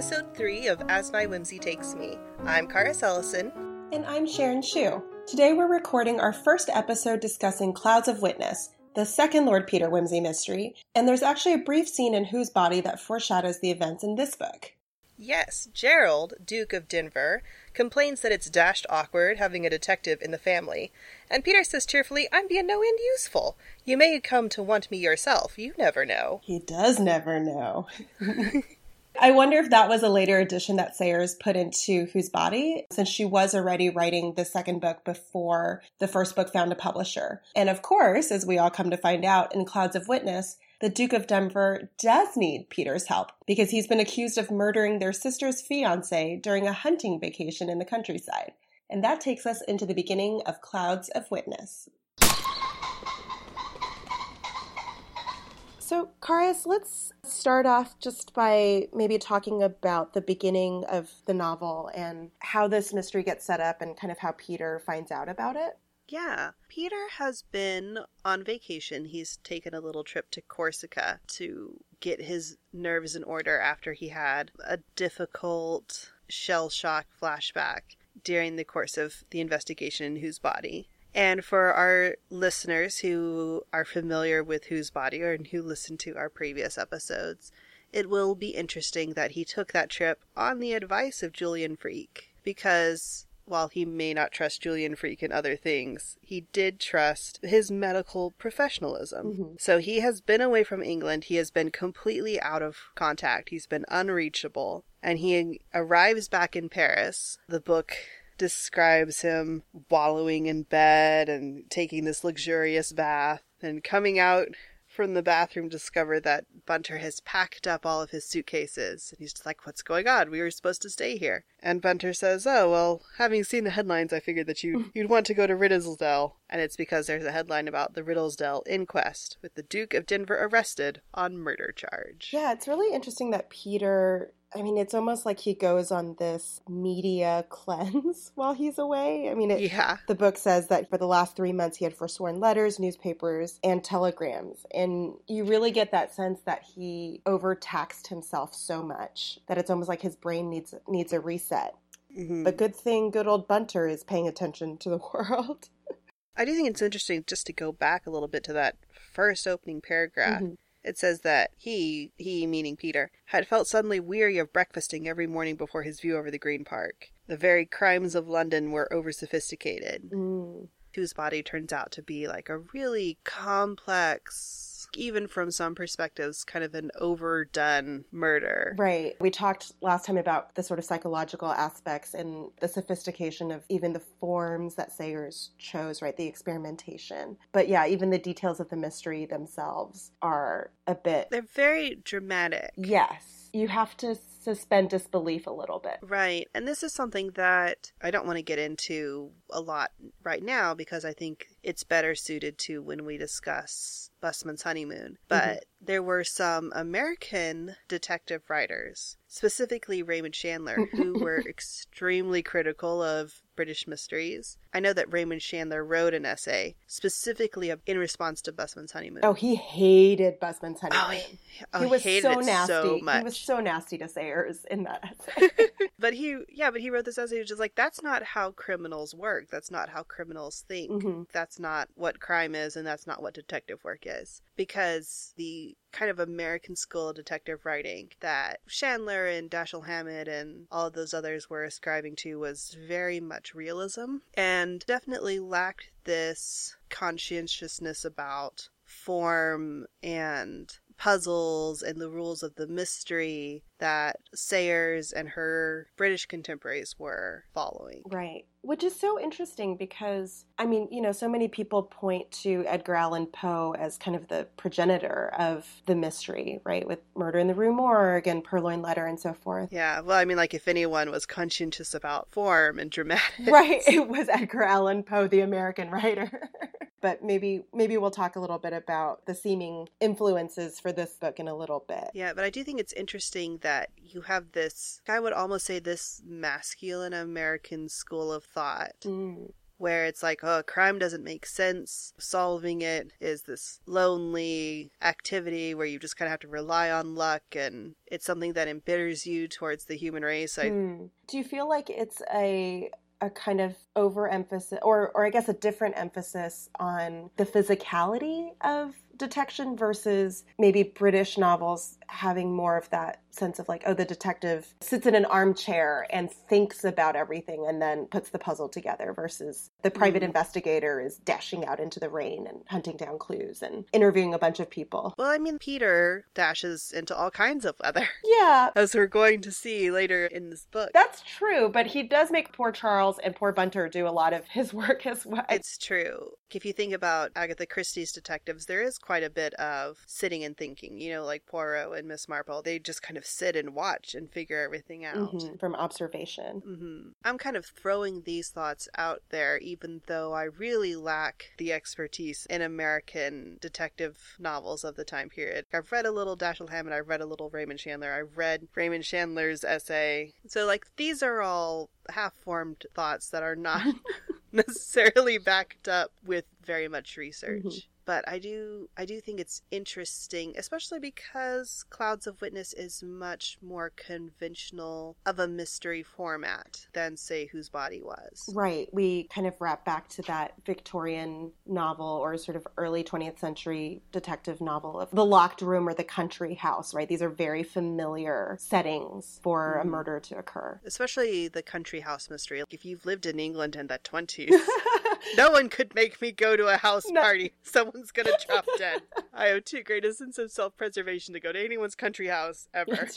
episode 3 of As My Whimsy Takes Me. I'm Karis Ellison. And I'm Sharon Shu. Today we're recording our first episode discussing Clouds of Witness, the second Lord Peter Wimsey mystery, and there's actually a brief scene in Whose Body that foreshadows the events in this book. Yes, Gerald, Duke of Denver, complains that it's dashed awkward having a detective in the family, and Peter says cheerfully, I'm being no end useful. You may come to want me yourself, you never know. He does never know. I wonder if that was a later addition that Sayers put into Whose Body, since she was already writing the second book before the first book found a publisher. And of course, as we all come to find out in Clouds of Witness, the Duke of Denver does need Peter's help because he's been accused of murdering their sister's fiance during a hunting vacation in the countryside. And that takes us into the beginning of Clouds of Witness. So, Karis, let's start off just by maybe talking about the beginning of the novel and how this mystery gets set up and kind of how Peter finds out about it. Yeah. Peter has been on vacation. He's taken a little trip to Corsica to get his nerves in order after he had a difficult shell shock flashback during the course of the investigation in Whose Body. And for our listeners who are familiar with Whose Body or who listen to our previous episodes, it will be interesting that he took that trip on the advice of Julian Freke because while he may not trust Julian Freke in other things, he did trust his medical professionalism. Mm-hmm. So he has been away from England. He has been completely out of contact. He's been unreachable. And he arrives back in Paris. The book describes him wallowing in bed and taking this luxurious bath and coming out from the bathroom discover that Bunter has packed up all of his suitcases. And he's just like, What's going on? We were supposed to stay here. And Bunter says, Oh, well, having seen the headlines, I figured that you, you'd want to go to Riddlesdale. And it's because there's a headline about the Riddlesdale inquest with the Duke of Denver arrested on murder charge. Yeah, it's really interesting that Peter I mean, it's almost like he goes on this media cleanse while he's away. I mean, it, yeah. the book says that for the last three months he had forsworn letters, newspapers, and telegrams. And you really get that sense that he overtaxed himself so much that it's almost like his brain needs needs a reset. Mm-hmm. But good thing good old Bunter is paying attention to the world. I do think it's interesting just to go back a little bit to that first opening paragraph. Mm-hmm it says that he, he meaning Peter, had felt suddenly weary of breakfasting every morning before his view over the Green Park. The very crimes of London were over sophisticated. Mm. Whose body turns out to be like a really complex even from some perspectives, kind of an overdone murder. Right. We talked last time about the sort of psychological aspects and the sophistication of even the forms that Sayers chose, right? The experimentation. But yeah, even the details of the mystery themselves are a bit. They're very dramatic. Yes. You have to suspend disbelief a little bit. Right. And this is something that I don't want to get into a lot right now because I think it's better suited to when we discuss Busman's honeymoon. But mm-hmm. there were some American detective writers, specifically Raymond Chandler, who were extremely critical of British mysteries. I know that Raymond Chandler wrote an essay specifically in response to Busman's honeymoon. Oh, he hated Busman's honeymoon. Oh, he, oh, he was so nasty. So he was so nasty to Sayers in that essay. but he, yeah, but he wrote this essay, which is like, that's not how criminals work. That's not how criminals think. Mm-hmm. That's not what crime is, and that's not what detective work is. Because the kind of American school of detective writing that Chandler and Dashiell Hammett and all of those others were ascribing to was very much realism and definitely lacked this conscientiousness about form and puzzles and the rules of the mystery that Sayers and her British contemporaries were following. Right. Which is so interesting because, I mean, you know, so many people point to Edgar Allan Poe as kind of the progenitor of the mystery, right? With Murder in the Rue Morgue and Purloined Letter and so forth. Yeah. Well, I mean, like, if anyone was conscientious about form and dramatic. Right. It was Edgar Allan Poe, the American writer. but maybe maybe we'll talk a little bit about the seeming influences for this book in a little bit. Yeah, but I do think it's interesting that you have this I would almost say this masculine American school of thought. Mm where it's like, oh, crime doesn't make sense. Solving it is this lonely activity where you just kind of have to rely on luck and it's something that embitters you towards the human race. I, Hmm. Do you feel like it's a a kind of overemphasis or or I guess a different emphasis on the physicality of detection versus maybe British novels having more of that sense of like, oh, the detective sits in an armchair and thinks about everything and then puts the puzzle together versus the private Mm. investigator is dashing out into the rain and hunting down clues and interviewing a bunch of people. well, I mean, Peter dashes into all kinds of weather, Yeah, as we're going to see later in this book. That's true, but he does make poor Charles and poor Bunter do a lot of his work as well. It's true. If you think about Agatha Christie's detectives, there is quite a bit of sitting and thinking. You know, like Poirot and Miss Marple, they just kind of sit and watch and figure everything out. Mhm, from observation. hmm I'm kind of throwing these thoughts out there, even though I really lack the expertise in American detective novels of the time period. I've read a little Dashiell Hammett, I've read a little Raymond Chandler, I've read Raymond Chandler's essay. So, like, these are all half formed thoughts that are not necessarily backed up with very much research. Mhm. But I do I do think it's interesting, especially because Clouds of Witness is much more conventional of a mystery format than say Whose Body Was. Right. We kind of wrap back to that Victorian novel or sort of early 20th century detective novel of the locked room or the country house, right? These are very familiar settings for a Mhm. murder to occur. Especially the country house mystery. If you've lived in England in the 20s, no one could make me go to a house No. party. Someone's gonna drop dead. I have too great a sense of self preservation to go to anyone's country house ever.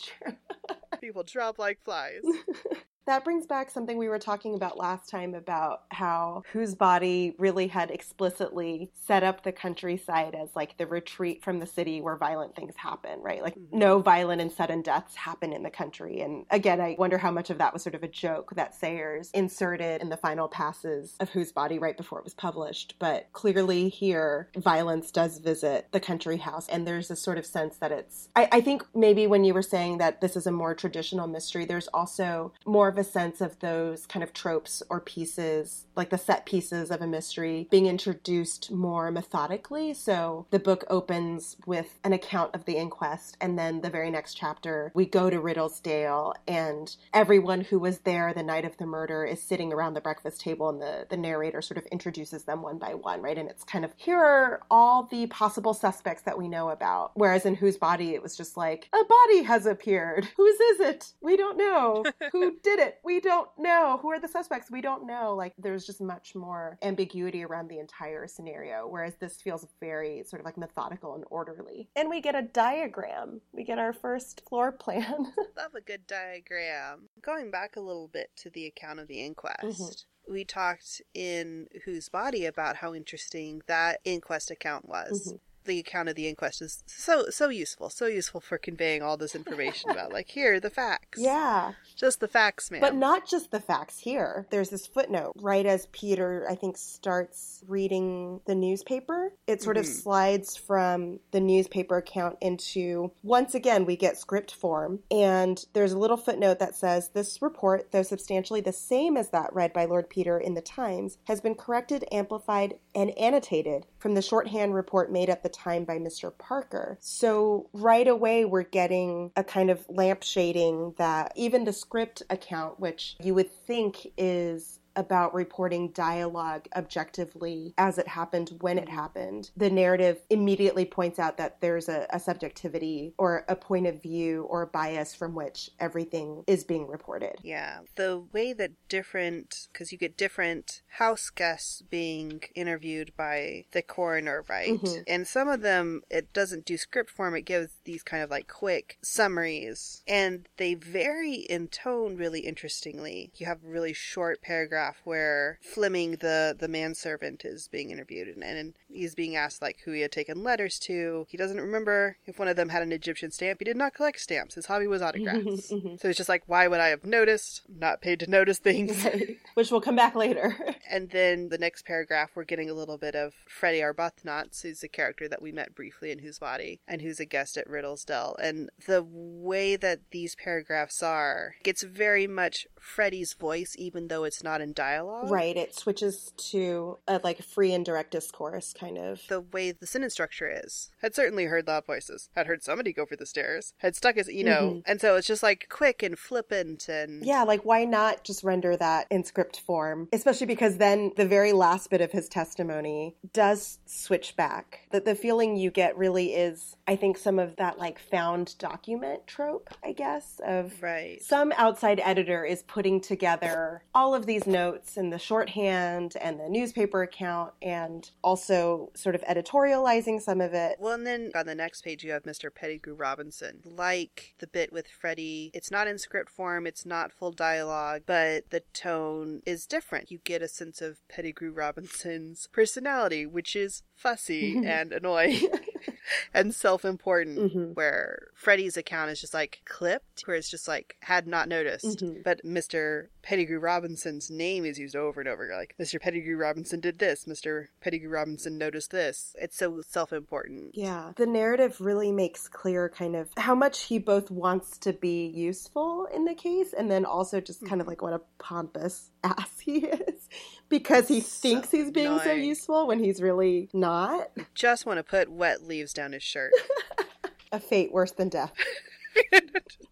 People drop like flies. That brings back something we were talking about last time about how Whose Body really had explicitly set up the countryside as like the retreat from the city where violent things happen, right? Like Mhm. no violent and sudden deaths happen in the country. And again, I wonder how much of that was sort of a joke that Sayers inserted in the final passes of Whose Body right before it was published. But clearly here, violence does visit the country house. And there's a sort of sense that it's, I, I think maybe when you were saying that this is a more traditional mystery, there's also more of a sense of those kind of tropes or pieces, like the set pieces of a mystery, being introduced more methodically. So the book opens with an account of the inquest, and then the very next chapter, we go to Riddlesdale, and everyone who was there the night of the murder is sitting around the breakfast table, and the, the narrator sort of introduces them one by one, right? And it's kind of here are all the possible suspects that we know about. Whereas in Whose Body, it was just like, a body has appeared. Whose is it? We don't know. Who did it? We don't know. Who are the suspects? We don't know. Like, there's just much more ambiguity around the entire scenario. Whereas this feels very sort of like methodical and orderly. And we get a diagram. We get our first floor plan. Love a good diagram. Going back a little bit to the account of the inquest. Mhm. We talked in Whose Body about how interesting that inquest account was. Mhm. The account of the inquest is so so useful, so useful for conveying all this information about like here are the facts. yeah. Just the facts, man. But not just the facts here. There's this footnote right as Peter, I think, starts reading the newspaper. It sort of Mhm. slides from the newspaper account into, once again, we get script form. And there's a little footnote that says this report, though substantially the same as that read by Lord Peter in the Times, has been corrected, amplified, and annotated from the shorthand report made at the time by Mr. Parker. So right away, we're getting a kind of lampshading that even the script account, which you would think is about reporting dialogue objectively as it happened when it happened. The narrative immediately points out that there's a, a subjectivity or a point of view or bias from which everything is being reported. Yeah, the way that different, because you get different house guests being interviewed by the coroner, right? Mhm. And some of them, it doesn't do script form, it gives these kind of like quick summaries. And they vary in tone really interestingly. You have really short paragraph where Fleming, the, the manservant, is being interviewed. And, and He's being asked like who he had taken letters to. He doesn't remember if one of them had an Egyptian stamp. He did not collect stamps. His hobby was autographs. Mhm. so he's just like, why would I have noticed? I'm not paid to notice things. Which will come back later. And then the next paragraph, we're getting a little bit of Freddie Arbuthnot, who's a character that we met briefly in Whose Body, and who's a guest at Riddlesdale. And the way that these paragraphs are, it's very much Freddie's voice, even though it's not in dialogue. right. It switches to a like free and direct discourse kind of. The way the sentence structure is. Had certainly heard loud voices. Had heard somebody go for the stairs. Had stuck his, you know, Mhm. and so it's just like quick and flippant and. Yeah, like why not just render that in script form? Especially because then the very last bit of his testimony does switch back. That the feeling you get really is, I think, some of that like found document trope, I guess, of Right. some outside editor is putting together all of these notes and the shorthand and the newspaper account and also sort of editorializing some of it. Well, and then on the next page, you have Mr. Pettigrew Robinson. Like the bit with Freddie, it's not in script form, it's not full dialogue, but the tone is different. You get a sense of Pettigrew Robinson's personality, which is fussy and annoying and self important. Mhm. Where Freddie's account is just like clipped, where it's just like had not noticed. Mhm. But Mr. Pettigrew Robinson's name is used over and over. Like, Mr. Pettigrew Robinson did this, Mr. Pettigrew Robinson noticed this. It's so self important. Yeah. The narrative really makes clear kind of how much he both wants to be useful in the case and then also just kind of like what a pompous ass he is because he So thinks he's being so useful when he's really not. Just want to put wet leaves down his shirt. A fate worse than death.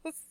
just,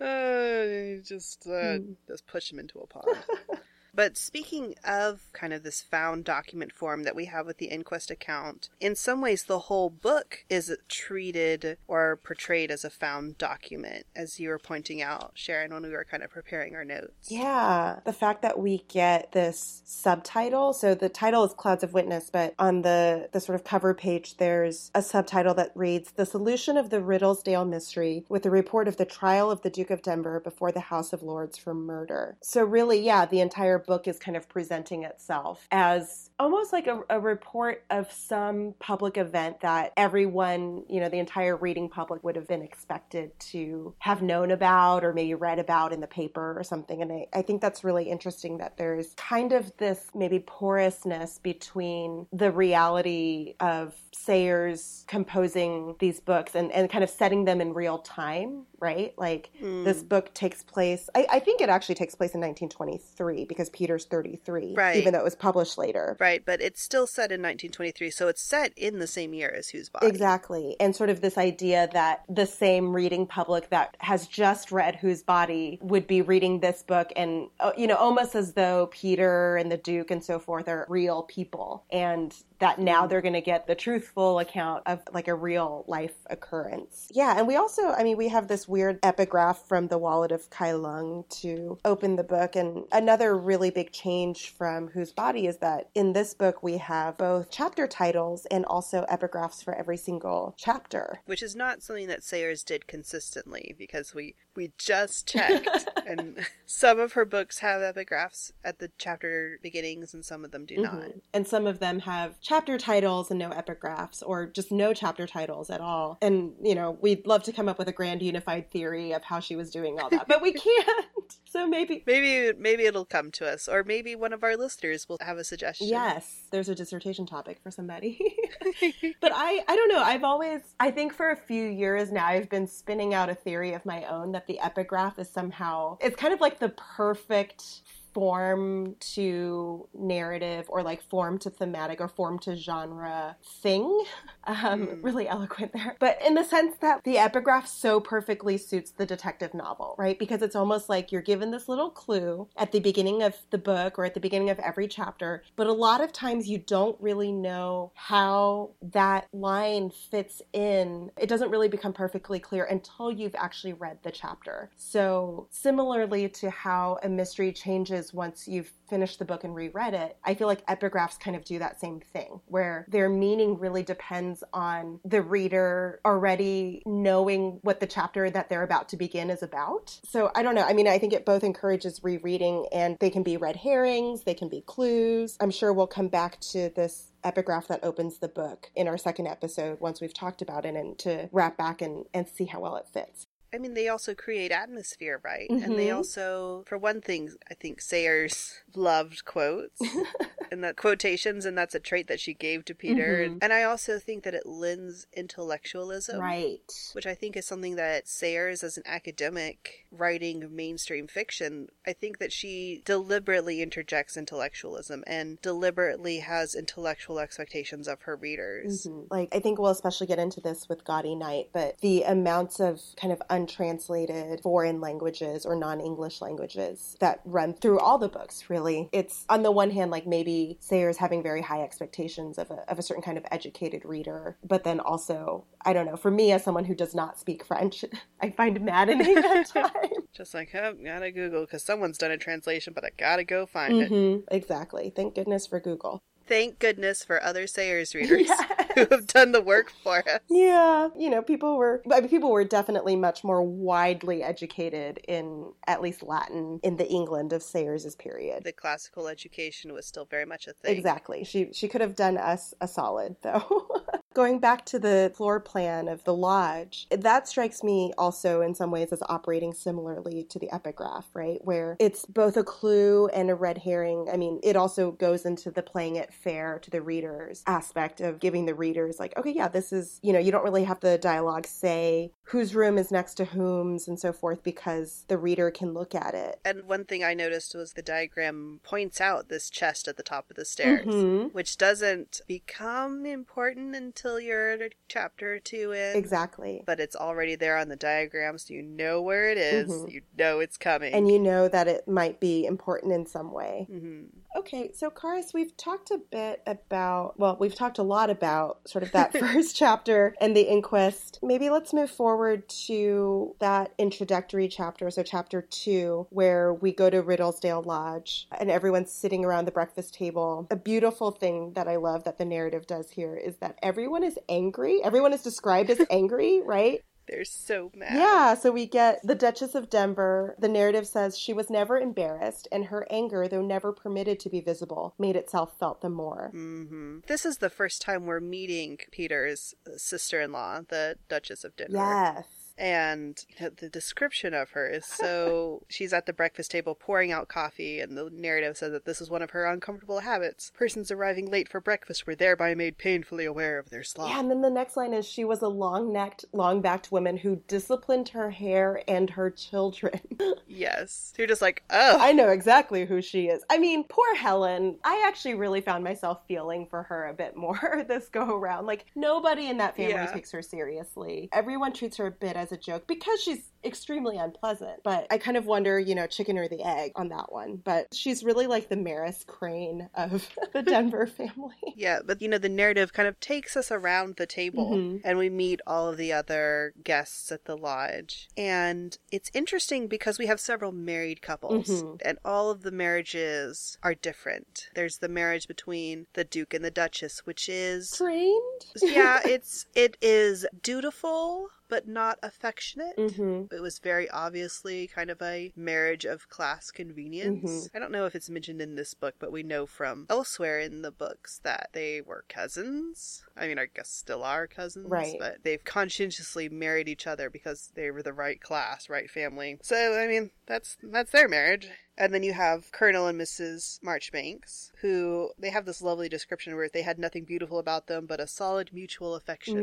uh, just, uh, Hmm. just push him into a pond. But speaking of kind of this found document form that we have with the inquest account, in some ways the whole book is treated or portrayed as a found document, as you were pointing out, Sharon, when we were kind of preparing our notes. Yeah, the fact that we get this subtitle. So the title is Clouds of Witness, but on the the sort of cover page there's a subtitle that reads The Solution of the Riddlesdale Mystery with a report of the trial of the Duke of Denver before the House of Lords for murder. So really, yeah, the entire book is kind of presenting itself as almost like a, a report of some public event that everyone, you know, the entire reading public would have been expected to have known about or maybe read about in the paper or something. And I, I think that's really interesting that there's kind of this maybe porousness between the reality of Sayers composing these books and, and kind of setting them in real time, right? Like Hmm. this book takes place, I, I think it actually takes place in 1923 because Peter's 33, Right. even though it was published later. Right, but it's still set in 1923, so it's set in the same year as Whose Body. Exactly. And sort of this idea that the same reading public that has just read Whose Body would be reading this book and, uh, you know, almost as though Peter and the Duke and so forth are real people. And that now they're going to get the truthful account of like a real life occurrence. Yeah. And we also, I mean, we have this weird epigraph from the Wallet of Kai Lung to open the book. And another really big change from Whose Body is that in this book we have both chapter titles and also epigraphs for every single chapter. Which is not something that Sayers did consistently because we we just checked and some of her books have epigraphs at the chapter beginnings and some of them do not. Mhm. And some of them have chapter titles and no epigraphs, or just no chapter titles at all. And, you know, we'd love to come up with a grand unified theory of how she was doing all that, but we can't. So maybe. Maybe maybe it'll come to us or maybe one of our listeners will have a suggestion. Yes, there's a dissertation topic for somebody. but I, I don't know. I've always, I think for a few years now, I've been spinning out a theory of my own that the epigraph is somehow, it's kind of like the perfect form to narrative or like form to thematic or form to genre thing. Um, Mm. Really eloquent there. But in the sense that the epigraph so perfectly suits the detective novel, right? Because it's almost like you're given this little clue at the beginning of the book or at the beginning of every chapter, but a lot of times you don't really know how that line fits in. It doesn't really become perfectly clear until you've actually read the chapter. So, similarly to how a mystery changes is once you've finished the book and reread it, I feel like epigraphs kind of do that same thing, where their meaning really depends on the reader already knowing what the chapter that they're about to begin is about. So I don't know. I mean, I think it both encourages rereading and they can be red herrings, they can be clues. I'm sure we'll come back to this epigraph that opens the book in our second episode once we've talked about it and to wrap back and, and see how well it fits. I mean, they also create atmosphere, right? Mm-hmm. And they Mhm. also, for one thing, I think Sayers loved quotes and that quotations, and that's a trait that she gave to Peter. Mhm. And, I also think that it lends intellectualism. right. Which I think is something that Sayers, as an academic writing mainstream fiction, I think that she deliberately interjects intellectualism and deliberately has intellectual expectations of her readers. Mhm. Like, I think we'll especially get into this with Gaudy Night, but the amounts of kind of untranslated foreign languages or non English languages that run through all the books, really. It's, on the one hand, like maybe Sayers having very high expectations of a, of a certain kind of educated reader, but then also, I don't know, for me as someone who does not speak French, I find maddening at times. Just like, oh, gotta Google because someone's done a translation, but I gotta go find it. Mhm, Exactly. Thank goodness for Google. Thank goodness for other Sayers readers Yes. who have done the work for us. Yeah, you know, people were I mean, people were definitely much more widely educated in at least Latin in the England of Sayers's period. The classical education was still very much a thing. Exactly. She she could have done us a solid though. Going back to the floor plan of the lodge, that strikes me also in some ways as operating similarly to the epigraph, right? Where it's both a clue and a red herring. I mean, it also goes into the playing it fair to the readers aspect of giving the readers, like, okay, yeah, this is, you know, you don't really have the dialogue say whose room is next to whom's and so forth because the reader can look at it. And one thing I noticed was the diagram points out this chest at the top of the stairs, Mhm. which doesn't become important until you're a chapter or two in. Exactly. But it's already there on the diagram, so you know where it is. Mhm. You know it's coming. And you know that it might be important in some way. hmm Okay, so Karis, we've talked a bit about, well, we've talked a lot about sort of that first chapter and the inquest. Maybe let's move forward to that introductory chapter, so chapter two, where we go to Riddlesdale Lodge and everyone's sitting around the breakfast table. A beautiful thing that I love that the narrative does here is that everyone is angry. Everyone is described as angry, right? They're so mad. Yeah, so we get the Duchess of Denver. The narrative says she was never embarrassed, and her anger, though never permitted to be visible, made itself felt the more. hmm This is the first time we're meeting Peter's sister in law, the Duchess of Denver. Yes. And the description of her is so. she's at the breakfast table pouring out coffee, and the narrative says that this is one of her uncomfortable habits. Persons arriving late for breakfast were thereby made painfully aware of their sloth. Yeah, and then the next line is she was a long necked, long backed woman who disciplined her hair and her children. Yes. You're just like, oh. I know exactly who she is. I mean, poor Helen. I actually really found myself feeling for her a bit more this go around. Like, nobody in that family Yeah. takes her seriously. Everyone treats her a bit as a joke because she's extremely unpleasant. But I kind of wonder, you know, chicken or the egg on that one. But she's really like the Maris Crane of the Denver family. Yeah, but you know, the narrative kind of takes us around the table Mhm. and we meet all of the other guests at the lodge. And it's interesting because we have several married couples Mhm. and all of the marriages are different. There's the marriage between the Duke and the Duchess, which is Trained? yeah, it's it is dutiful but not affectionate. hmm It was very obviously kind of a marriage of class convenience. Mhm. I don't know if it's mentioned in this book, but we know from elsewhere in the books that they were cousins. I mean, I guess still are cousins, Right. but they've conscientiously married each other because they were the right class, right family. So, I mean, that's that's their marriage. And then you have Colonel and Mrs. Marchbanks, who they have this lovely description where they had nothing beautiful about them but a solid mutual affection.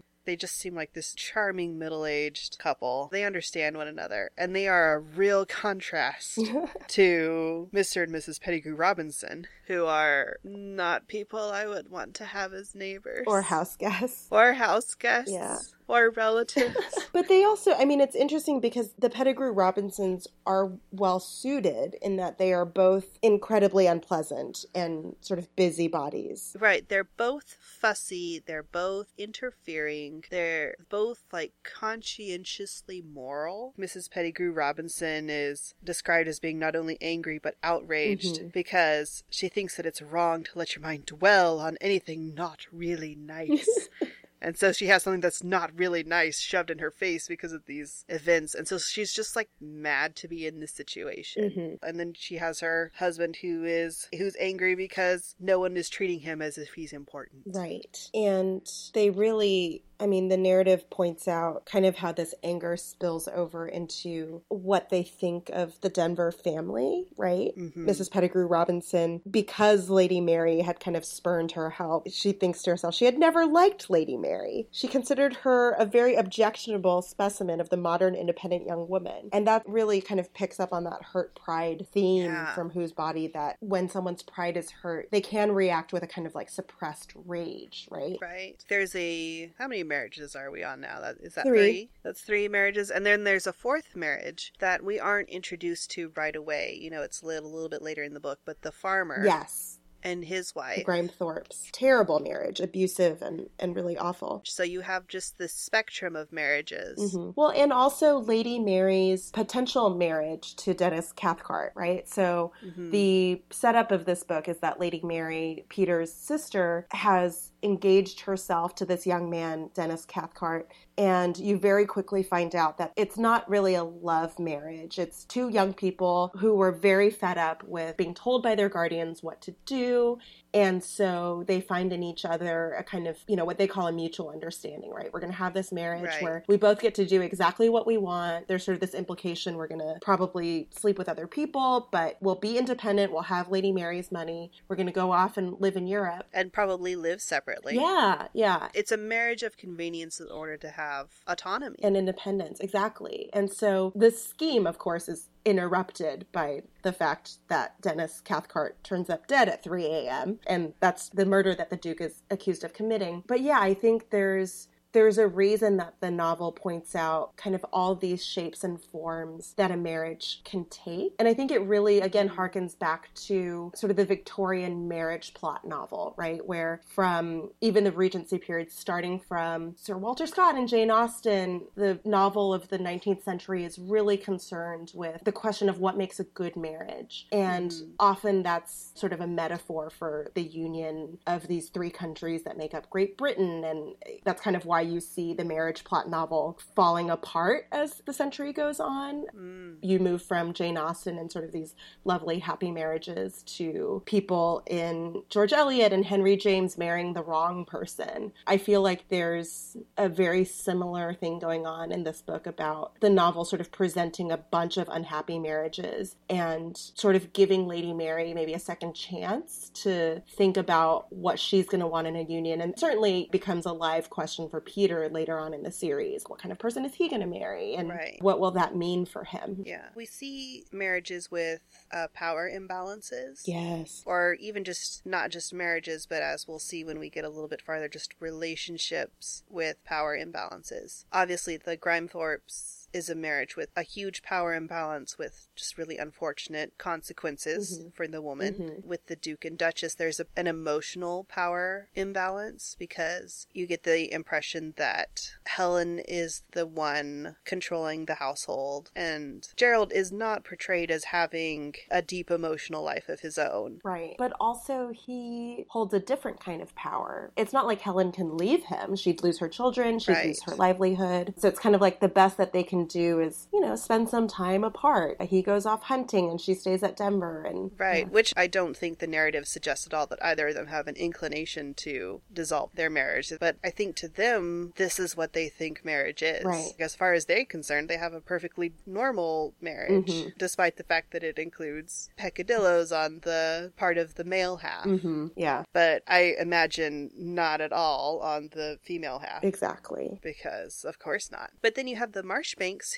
Mm. They just seem like this charming middle aged couple. They understand one another, and they are a real contrast to Mr. and Mrs. Pettigrew Robinson, who are not people I would want to have as neighbors or house guests. or house guests. Yeah. Or relatives. but they also, I mean, it's interesting because the Pettigrew Robinsons are well suited in that they are both incredibly unpleasant and sort of busybodies. Right. They're both fussy. They're both interfering. They're both like conscientiously moral. Mrs. Pettigrew Robinson is described as being not only angry but outraged mm-hmm. because she thinks that it's wrong to let your mind dwell on anything not really nice. And so she has something that's not really nice shoved in her face because of these events. And so she's just like mad to be in this situation. Mm-hmm. And then she has her husband who is who's angry because no one is treating him as if he's important. Right. And they really I mean, the narrative points out kind of how this anger spills over into what they think of the Denver family, right? Mm-hmm. Mrs. Pettigrew Robinson, because Lady Mary had kind of spurned her help, she thinks to herself she had never liked Lady Mary. She considered her a very objectionable specimen of the modern independent young woman. And that really kind of picks up on that hurt pride theme yeah. from Whose Body that when someone's pride is hurt, they can react with a kind of like suppressed rage, right? Right. There's a, how many marriages are we on now? That is that three. three? That's three marriages, and then there's a fourth marriage that we aren't introduced to right away. You know, it's a little, a little bit later in the book, but the farmer. Yes and his wife. Grime Thorpe's terrible marriage, abusive and, and really awful. So you have just the spectrum of marriages. Mm-hmm. Well, and also Lady Mary's potential marriage to Dennis Cathcart, right? So mm-hmm. the setup of this book is that Lady Mary, Peter's sister, has engaged herself to this young man, Dennis Cathcart, and you very quickly find out that it's not really a love marriage. It's two young people who were very fed up with being told by their guardians what to do and so they find in each other a kind of, you know, what they call a mutual understanding, right? We're going to have this marriage right. where we both get to do exactly what we want. There's sort of this implication we're going to probably sleep with other people, but we'll be independent. We'll have Lady Mary's money. We're going to go off and live in Europe. And probably live separately. Yeah, yeah. It's a marriage of convenience in order to have autonomy and independence. Exactly. And so this scheme, of course, is interrupted by the fact that Dennis Cathcart turns up dead at 3 a.m. And that's the murder that the Duke is accused of committing. But yeah, I think there's there's a reason that the novel points out kind of all these shapes and forms that a marriage can take. And I think it really, again, harkens back to sort of the Victorian marriage plot novel, right? Where from even the Regency period, starting from Sir Walter Scott and Jane Austen, the novel of the 19th century is really concerned with the question of what makes a good marriage. And mm. often that's sort of a metaphor for the union of these three countries that make up Great Britain. And that's kind of why you see the marriage plot novel falling apart as the century goes on. Mm. You move from Jane Austen and sort of these lovely happy marriages to people in George Eliot and Henry James marrying the wrong person. I feel like there's a very similar thing going on in this book about the novel sort of presenting a bunch of unhappy marriages and sort of giving Lady Mary maybe a second chance to think about what she's going to want in a union and certainly becomes a live question for Peter later on in the series. What kind of person is he going to marry? And right. what will that mean for him? Yeah. We see marriages with uh, power imbalances. Yes. Or even just not just marriages, but as we'll see when we get a little bit farther, just relationships with power imbalances. Obviously, the Grimethorpes is a marriage with a huge power imbalance with just really unfortunate consequences mm-hmm. for the woman. Mm-hmm. With the Duke and Duchess, there's a, an emotional power imbalance because you get the impression that Helen is the one controlling the household, and Gerald is not portrayed as having a deep emotional life of his own. Right. But also, he holds a different kind of power. It's not like Helen can leave him. She'd lose her children, she'd right. lose her livelihood. So it's kind of like the best that they can do is, you know, spend some time apart. He goes off hunting and she stays at Denver and Right, yeah. which I don't think the narrative suggests at all that either of them have an inclination to dissolve their marriage. But I think to them this is what they think marriage is. Right. As far as they're concerned, they have a perfectly normal marriage, mm-hmm. despite the fact that it includes peccadillos on the part of the male half. Mm-hmm. Yeah. But I imagine not at all on the female half. Exactly. Because of course not. But then you have the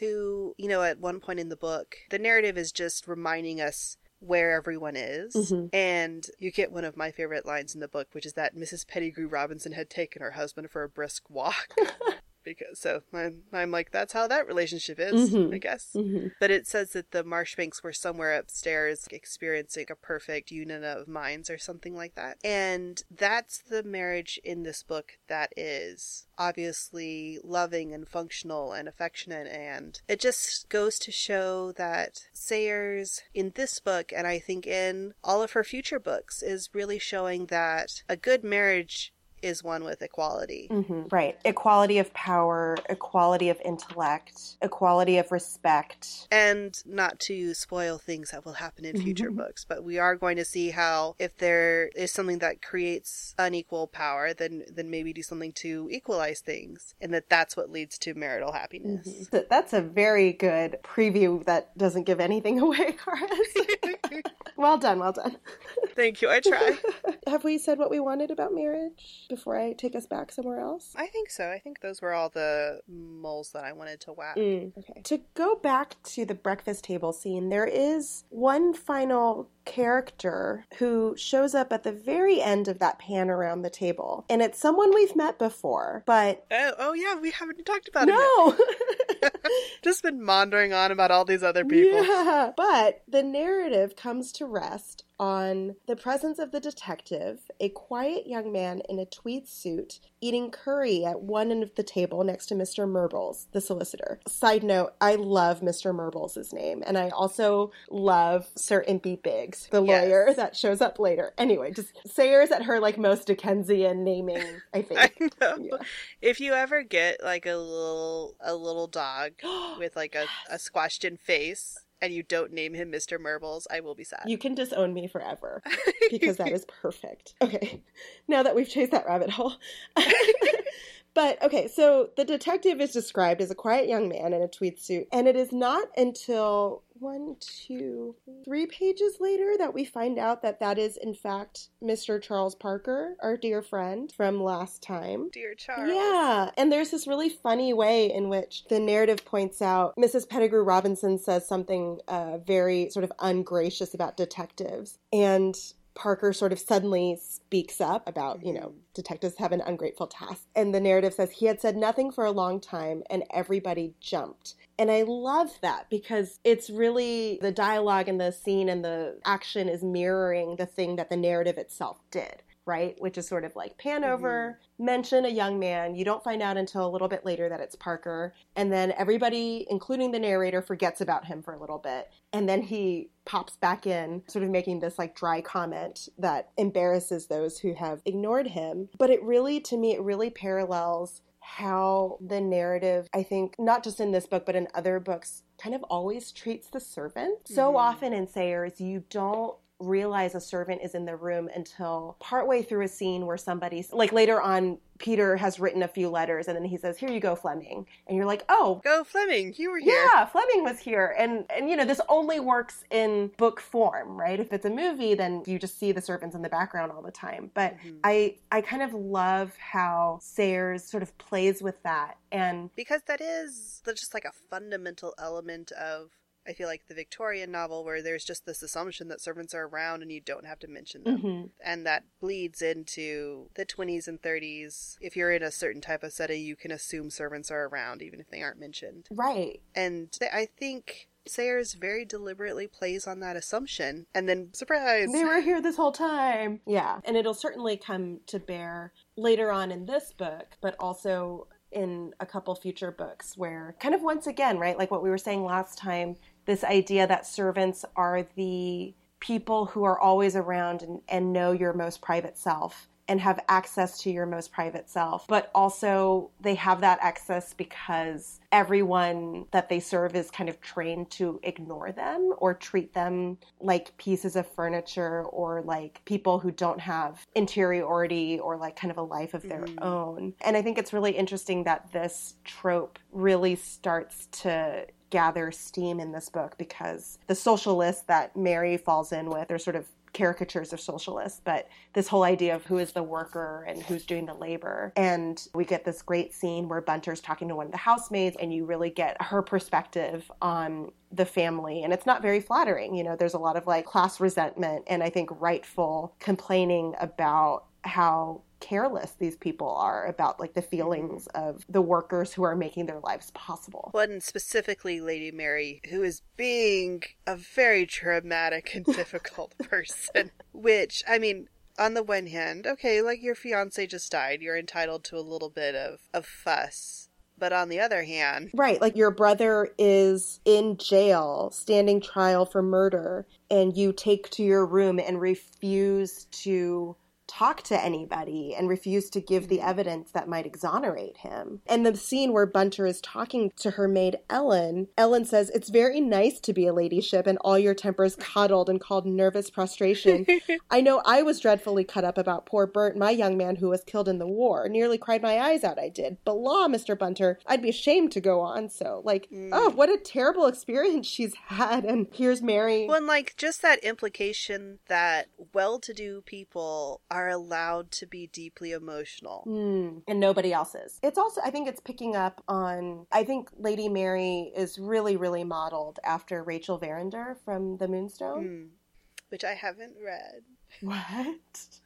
Who, you know, at one point in the book, the narrative is just reminding us where everyone is. Mm-hmm. And you get one of my favorite lines in the book, which is that Mrs. Pettigrew Robinson had taken her husband for a brisk walk. because so I'm, I'm like that's how that relationship is Mhm. i guess Mhm. but it says that the marchbanks were somewhere upstairs experiencing a perfect union of minds or something like that and that's the marriage in this book that is obviously loving and functional and affectionate and it just goes to show that sayers in this book and i think in all of her future books is really showing that a good marriage is one with equality Mhm. Right. Equality of power, equality of intellect, equality of respect. and not to spoil things that will happen in future books but we are going to see how if there is something that creates unequal power then then maybe do something to equalize things and that that's what leads to marital happiness Th- That's a very good preview that doesn't give anything away, Karis. well done, well done. thank you i try Have we said what we wanted about marriage before I take us back somewhere else? i think so i think those were all the moles that i wanted to whack Mm, okay. To go back to the breakfast table scene, there is one final character who shows up at the very end of that pan around the table. And it's someone we've met before, but oh, oh yeah we haven't talked about it no! just been maundering on about all these other people Yeah. But the narrative comes to rest on the presence of the detective, a quiet young man in a tweed suit, eating curry at one end of the table next to Mr. Murbles, the solicitor. Side note, I love Mr. Murbles' name, and I also love Sir Impey Biggs, the Yes. lawyer that shows up later. Anyway, just Sayers at her like most Dickensian naming, I think. I know. Yeah. If you ever get like a little a little dog with like a, a squashed in face and you don't name him Mr. Murbles, I will be sad. You can disown me forever because that is perfect. Okay, now that we've chased that rabbit hole. but okay, so the detective is described as a quiet young man in a tweed suit, and it is not until one, two, three pages later that we find out that that is, in fact, Mr. Charles Parker, our dear friend from last time. Dear Charles. Yeah, and there's this really funny way in which the narrative points out Mrs. Pettigrew Robinson says something uh, very sort of ungracious about detectives, and Parker sort of suddenly speaks up about, you know, mm-hmm. detectives have an ungrateful task. And the narrative says he had said nothing for a long time and everybody jumped. And I love that because it's really the dialogue and the scene and the action is mirroring the thing that the narrative itself did right? Which is sort of like pan over, mention a young man. You don't find out until a little bit later that it's Parker. And then everybody, including the narrator, forgets about him for a little bit. And then he pops back in, sort of making this like dry comment that embarrasses those who have ignored him. But it really, to me, it really parallels how the narrative, I think, not just in this book, but in other books, kind of always treats the servant. So Mhm. often in Sayers, you don't realize a servant is in the room until partway through a scene where somebody's like later on Peter has written a few letters and then he says, Here you go, Fleming. And you're like, Oh, Go Fleming, you were here. yeah, Fleming was here. And and you know, this only works in book form, right? If it's a movie, then you just see the servants in the background all the time. But Mhm. I I kind of love how Sayers sort of plays with that. And Because that is the- just like a fundamental element of I feel like the Victorian novel where there's just this assumption that servants are around and you don't have to mention them. Mhm. And that bleeds into the 20s and 30s. If you're in a certain type of setting, you can assume servants are around even if they aren't mentioned. right. And th- I think Sayers very deliberately plays on that assumption. And then, surprise! They were here this whole time. Yeah. And it'll certainly come to bear later on in this book, but also in a couple future books where kind of once again, right, like what we were saying last time, this idea that servants are the people who are always around and, and know your most private self and have access to your most private self, but also they have that access because everyone that they serve is kind of trained to ignore them or treat them like pieces of furniture or like people who don't have interiority or like kind of a life of their Mhm. own. And I think it's really interesting that this trope really starts to gather steam in this book because the socialists that Mary falls in with are sort of caricatures of socialists, but this whole idea of who is the worker and who's doing the labor. And we get this great scene where Bunter's talking to one of the housemaids, and you really get her perspective on the family. And it's not very flattering. You know, there's a lot of like class resentment and I think rightful complaining about how careless these people are about like the mm-hmm. feelings of the workers who are making their lives possible. Well, and specifically Lady Mary, who is being a very traumatic and difficult person. Which, I mean, on the one hand, okay, like your fiance just died, you're entitled to a little bit of, of fuss. But on the other hand, Right, like your brother is in jail, standing trial for murder, and you take to your room and refuse to talk to anybody and refuse to give the evidence that might exonerate him. And the scene where Bunter is talking to her maid Ellen, Ellen says, It's very nice to be a ladyship and all your tempers coddled and called nervous prostration. I know I was dreadfully cut up about poor Bert, my young man who was killed in the war. Nearly cried my eyes out, I did. But law, Mr. Bunter, I'd be ashamed to go on so. Like, mm. oh, what a terrible experience she's had. And here's Mary. well, and like just that implication that well to do people are allowed to be deeply emotional. Hmm, and nobody else is. It's also, I think it's picking up on, I think Lady Mary is really, really modeled after Rachel Verinder from The Moonstone. Hmm. Which I haven't read. What?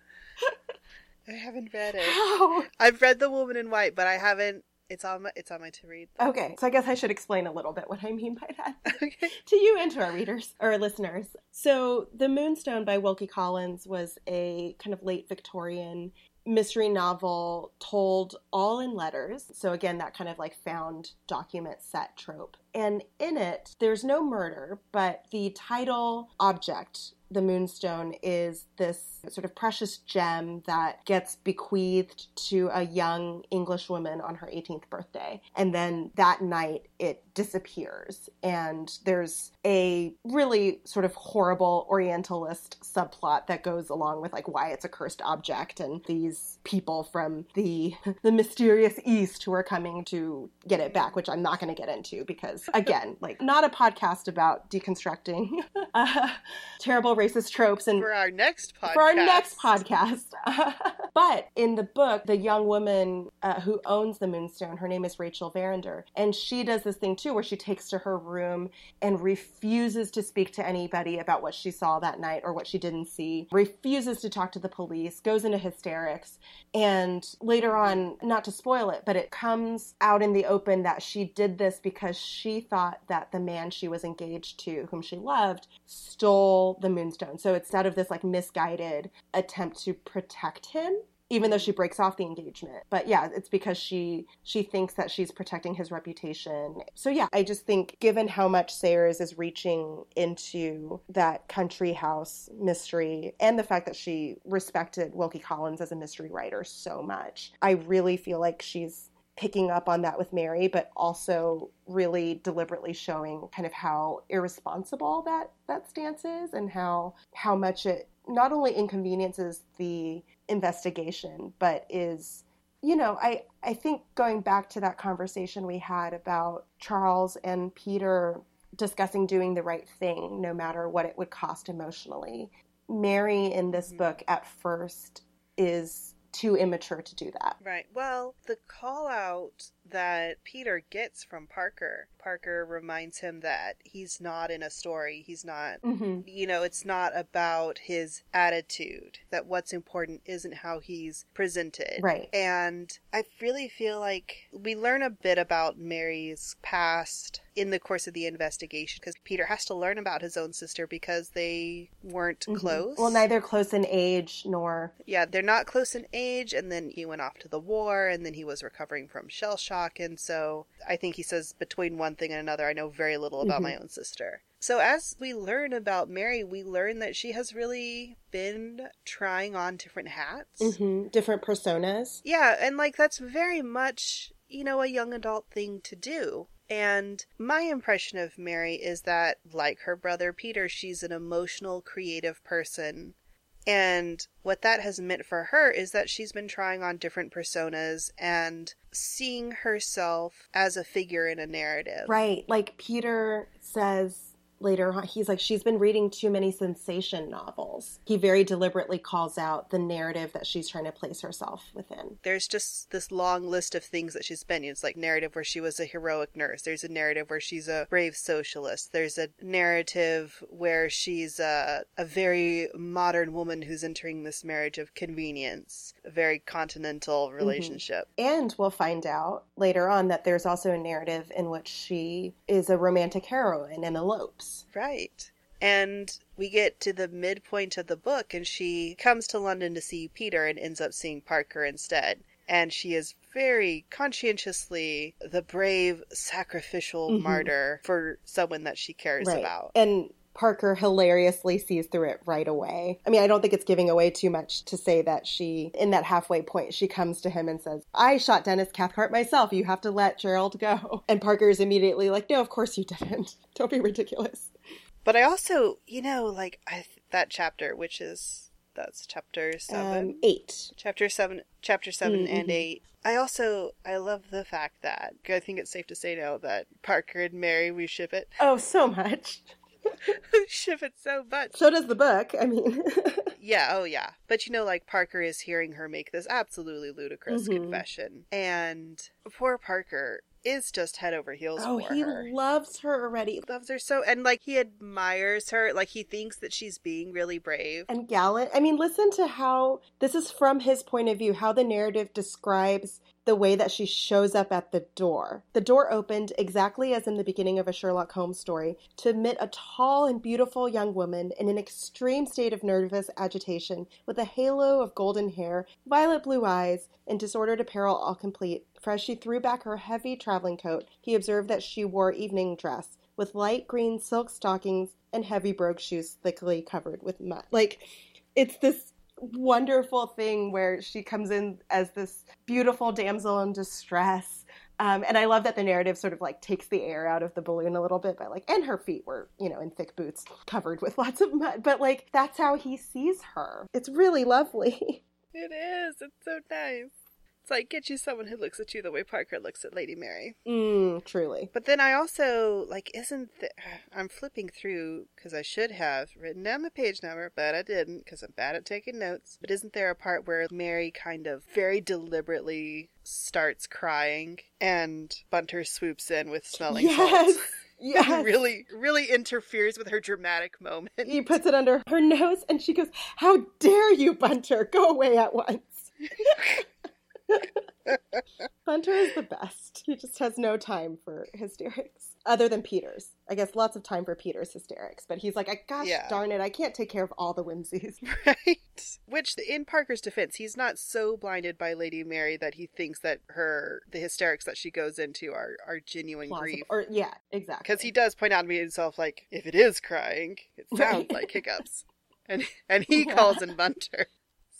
I haven't read it. How? I've read The Woman in White, but I haven't. It's on my. It's on my to read. Okay, so I guess I should explain a little bit what I mean by that. Okay. to you and to our readers or listeners. So, The Moonstone by Wilkie Collins was a kind of late Victorian mystery novel told all in letters. So, again, that kind of like found document set trope. And in it, there's no murder, but the title object the moonstone is this sort of precious gem that gets bequeathed to a young English woman on her 18th birthday. And then that night it disappears. And there's a really sort of horrible Orientalist subplot that goes along with like why it's a cursed object and these people from the the mysterious east who are coming to get it back, which I'm not going to get into because again, like not a podcast about deconstructing uh, terrible racist tropes and For our next podcast. for our next podcast. but in the book, the young woman uh, who owns the Moonstone, her name is Rachel Verinder, and she does this thing too where she takes to her room and refuses to speak to anybody about what she saw that night or what she didn't see, refuses to talk to the police, goes into hysterics, and later on, not to spoil it, but it comes out in the open that she did this because she thought that the man she was engaged to, whom she loved, stole the Moonstone. So instead of this like misguided attempt to protect him, even though she breaks off the engagement. But yeah, it's because she she thinks that she's protecting his reputation. So yeah, I just think given how much Sayers is reaching into that country house mystery and the fact that she respected Wilkie Collins as a mystery writer so much, I really feel like she's picking up on that with Mary, but also really deliberately showing kind of how irresponsible that that stance is and how how much it not only inconveniences the investigation, but is you know, I I think going back to that conversation we had about Charles and Peter discussing doing the right thing no matter what it would cost emotionally. Mary in this mm-hmm. book at first is too immature to do that. Right. Well, the call out that Peter gets from Parker, Parker reminds him that he's not in a story. He's not, Mm-hmm. you know, it's not about his attitude, that what's important isn't how he's presented. Right. And I really feel like we learn a bit about Mary's past in the course of the investigation because Peter has to learn about his own sister because they weren't Mhm. close. Well, neither close in age nor Yeah, they're not close in age, and then he went off to the war, and then he was recovering from shell shock, and so I think he says between one thing and another, I know very little about Mhm. my own sister. So as we learn about Mary, we learn that she has really been trying on different hats. Mhm. different personas. Yeah, and like that's very much, you know, a young adult thing to do. And my impression of Mary is that, like her brother Peter, she's an emotional, creative person. And what that has meant for her is that she's been trying on different personas and seeing herself as a figure in a narrative. Right. Like Peter says later on, he's like, she's been reading too many sensation novels. He very deliberately calls out the narrative that she's trying to place herself within. There's just this long list of things that she's been. It's like narrative where she was a heroic nurse. There's a narrative where she's a brave socialist. There's a narrative where she's a, a very modern woman who's entering this marriage of convenience, a very continental relationship. Mm-hmm. And we'll find out later on that there's also a narrative in which she is a romantic heroine and elopes. Right. And we get to the midpoint of the book, and she comes to London to see Peter and ends up seeing Parker instead. And she is very conscientiously the brave, sacrificial mm-hmm. martyr for someone that she cares right. about. And Parker hilariously sees through it right away. I mean, I don't think it's giving away too much to say that she, in that halfway point, she comes to him and says, I shot Denis Cathcart myself. You have to let Gerald go. And Parker is immediately like, No, of course you didn't. Don't be ridiculous. But I also, you know, like I, that chapter, which is that's chapter seven, um, eight, chapter seven, chapter 7 mm-hmm. and eight. I also I love the fact that I think it's safe to say now that Parker and Mary we ship it. Oh, so much. it so much. So does the book. I mean, yeah, oh yeah. But you know, like Parker is hearing her make this absolutely ludicrous mm-hmm. confession, and poor Parker is just head over heels oh, he her. loves her already. He loves her so, and like he admires her. Like he thinks that she's being really brave and gallant. I mean, listen to how this is from his point of view. How the narrative describes the way that she shows up at the door. The door opened exactly as in the beginning of a Sherlock Holmes story to admit a tall and beautiful young woman in an extreme state of nervous agitation with a halo of golden hair, violet blue eyes, and disordered apparel all complete. For as she threw back her heavy traveling coat, he observed that she wore evening dress with light green silk stockings and heavy brogue shoes thickly covered with mud. Like, it's this wonderful thing where she comes in as this beautiful damsel in distress. Um, and I love that the narrative sort of like takes the air out of the balloon a little bit by like, and her feet were, you know, in thick boots covered with lots of mud. But like, that's how he sees her. It's really lovely. It is. It's so nice. It's like get you someone who looks at you the way Parker looks at Lady Mary. Mm, truly. But then I also like isn't the, I'm flipping through because I should have written down the page number, but I didn't because I'm bad at taking notes. But isn't there a part where Mary kind of very deliberately starts crying and Bunter swoops in with smelling yes. salts? Yes. really, really interferes with her dramatic moment. He puts it under her nose and she goes, How dare you, Bunter? Go away at once. Bunter is the best. He just has no time for hysterics other than Peter's. I guess lots of time for Peter's hysterics, but he's like, I gosh yeah. darn it, I can't take care of all the Wimseys. Right. Which, in Parker's defense, he's not so blinded by Lady Mary that he thinks that her the hysterics that she goes into are are genuine Plausible. grief. Or yeah, exactly. Because he does point out to me himself, like, if it is crying, it sounds right. like hiccups, and and he yeah. calls in Bunter.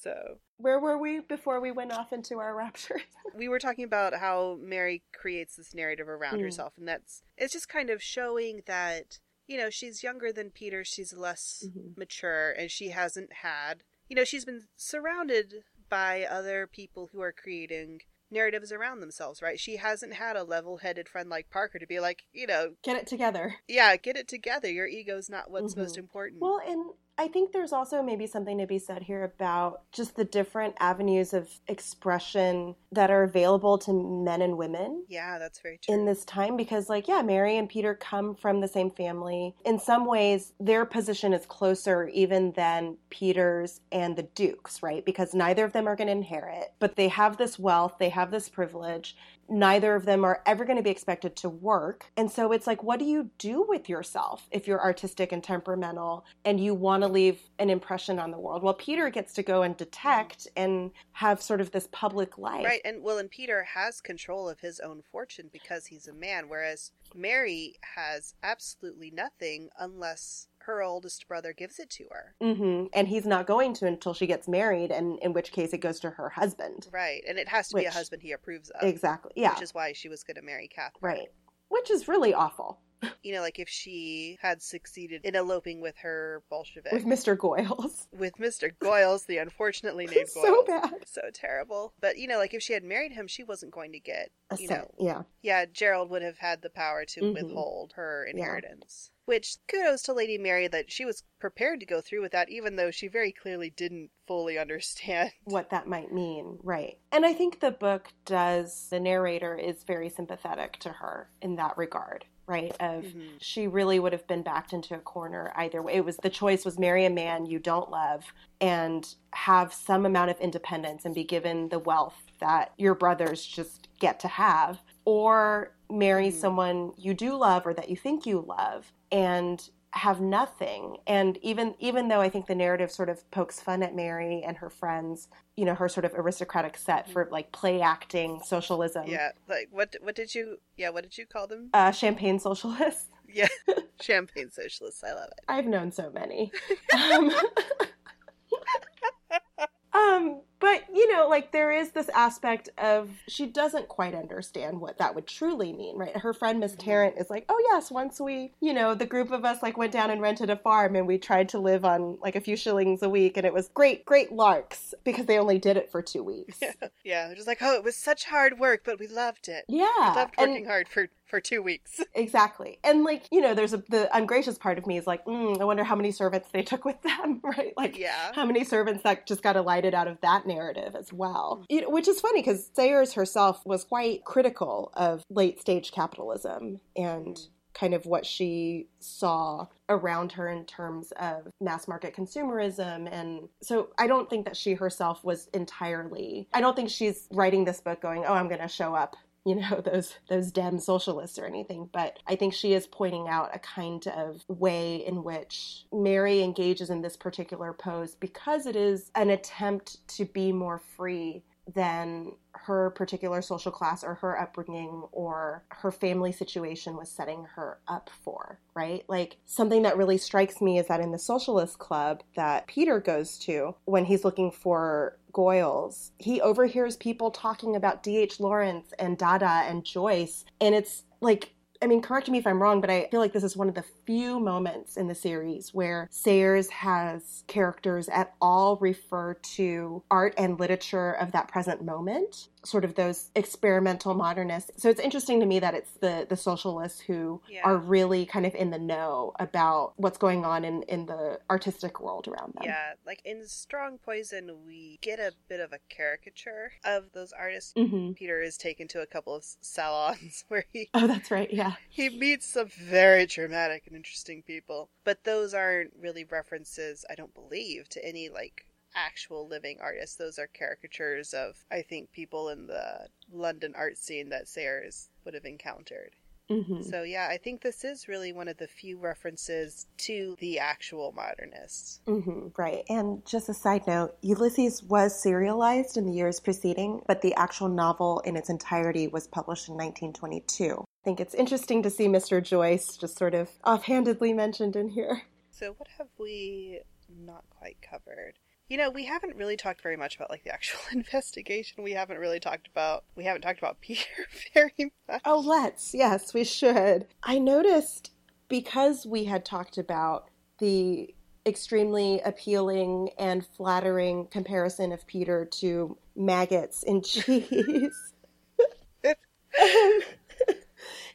So where were we before we went off into our rapture? we were talking about how Mary creates this narrative around mm. herself, and that's it's just kind of showing that you know she's younger than Peter, she's less mm-hmm. mature, and she hasn't had you know she's been surrounded by other people who are creating narratives around themselves, right? She hasn't had a level headed friend like Parker to be like, you know, get it together. Yeah, get it together. Your ego's not what's mm-hmm. most important. Well, and I think there's also maybe something to be said here about just the different avenues of expression that are available to men and women. Yeah, that's very true. In this time, because, like, yeah, Mary and Peter come from the same family. In some ways, their position is closer even than Peter's and the Duke's, right? Because neither of them are going to inherit, but they have this wealth, they have this privilege neither of them are ever going to be expected to work. And so it's like, what do you do with yourself if you're artistic and temperamental and you want to leave an impression on the world? Well, Peter gets to go and detect and have sort of this public life. Right. And well, and Peter has control of his own fortune because he's a man, whereas Mary has absolutely nothing unless her oldest brother gives it to her. Mm-hmm. And he's not going to until she gets married, and in which case it goes to her husband. Right. And it has to which, be a husband he approves of. Exactly. Yeah. Which is why she was going to marry Cathcart. Right. Which is really awful. You know, like if she had succeeded in eloping with her Bolshevik. With Mr. Goyles. With Mr. Goyles, the unfortunately named so bad. So terrible. But, you know, like if she had married him, she wasn't going to get, you know, yeah. yeah, Gerald would have had the power to Mhm. withhold her inheritance. Which kudos to Lady Mary that she was prepared to go through with that, even though she very clearly didn't fully understand. what that might mean, right? And I think the book does, the narrator is very sympathetic to her in that regard, right? Of Mhm. she really would have been backed into a corner either way. It was the choice was marry a man you don't love and have some amount of independence and be given the wealth that your brothers just get to have, or marry Mhm. someone you do love or that you think you love and have nothing and even even though i think the narrative sort of pokes fun at mary and her friends you know her sort of aristocratic set for like play acting socialism Yeah, like what what did you yeah, what did you call them? uh, champagne socialists Yeah. Champagne socialists. I love it. i've known so many um, um but you know like there is this aspect of she doesn't quite understand what that would truly mean right her friend miss Mhm. tarrant is like oh yes once we you know the group of us like went down and rented a farm and we tried to live on like a few shillings a week and it was great great larks because they only did it for two weeks Yeah, they're just like, oh, it was such hard work, but we loved it. yeah We loved and- working hard for for two weeks. Exactly. And like, you know, there's a the ungracious part of me is like, mm, I wonder how many servants they took with them, right? Like Yeah. how many servants that just got elided out of that narrative as well. Which is funny because Sayers herself was quite critical of late stage capitalism and kind of what she saw around her in terms of mass market consumerism and so I don't think that she herself was entirely I don't think she's writing this book going, "Oh, I'm going to show up you know those those dem socialists or anything but i think she is pointing out a kind of way in which mary engages in this particular pose because it is an attempt to be more free than her particular social class or her upbringing or her family situation was setting her up for, right? Like something that really strikes me is that in the socialist club that Peter goes to when he's looking for Goyles, he overhears people talking about D.H. Lawrence and Dada and Joyce. And it's like, I mean, correct me if I'm wrong, but I feel like this is one of the few moments in the series where Sayers has characters at all refer to art and literature of that present moment, sort of those experimental modernists. So it's interesting to me that it's the the socialists who Yeah. are really kind of in the know about what's going on in in the artistic world around them. Yeah, like in Strong Poison, we get a bit of a caricature of those artists. hmm Peter is taken to a couple of salons where he Oh, that's right. Yeah. he meets some very dramatic and interesting people. But those aren't really references, I don't believe, to any like actual living artists. Those are caricatures of, I think, people in the London art scene that Sayers would have encountered. hmm So yeah, I think this is really one of the few references to the actual modernists. hmm right. And just a side note, Ulysses was serialized in the years preceding, but the actual novel in its entirety was published in 1922. I think it's interesting to see Mr. Joyce just sort of offhandedly mentioned in here. So what have we not quite covered? You know, we haven't really talked very much about like the actual investigation. We haven't really talked about we haven't talked about Peter very much. Oh, let's. Yes, we should. I noticed because we had talked about the extremely appealing and flattering comparison of Peter to maggots in cheese.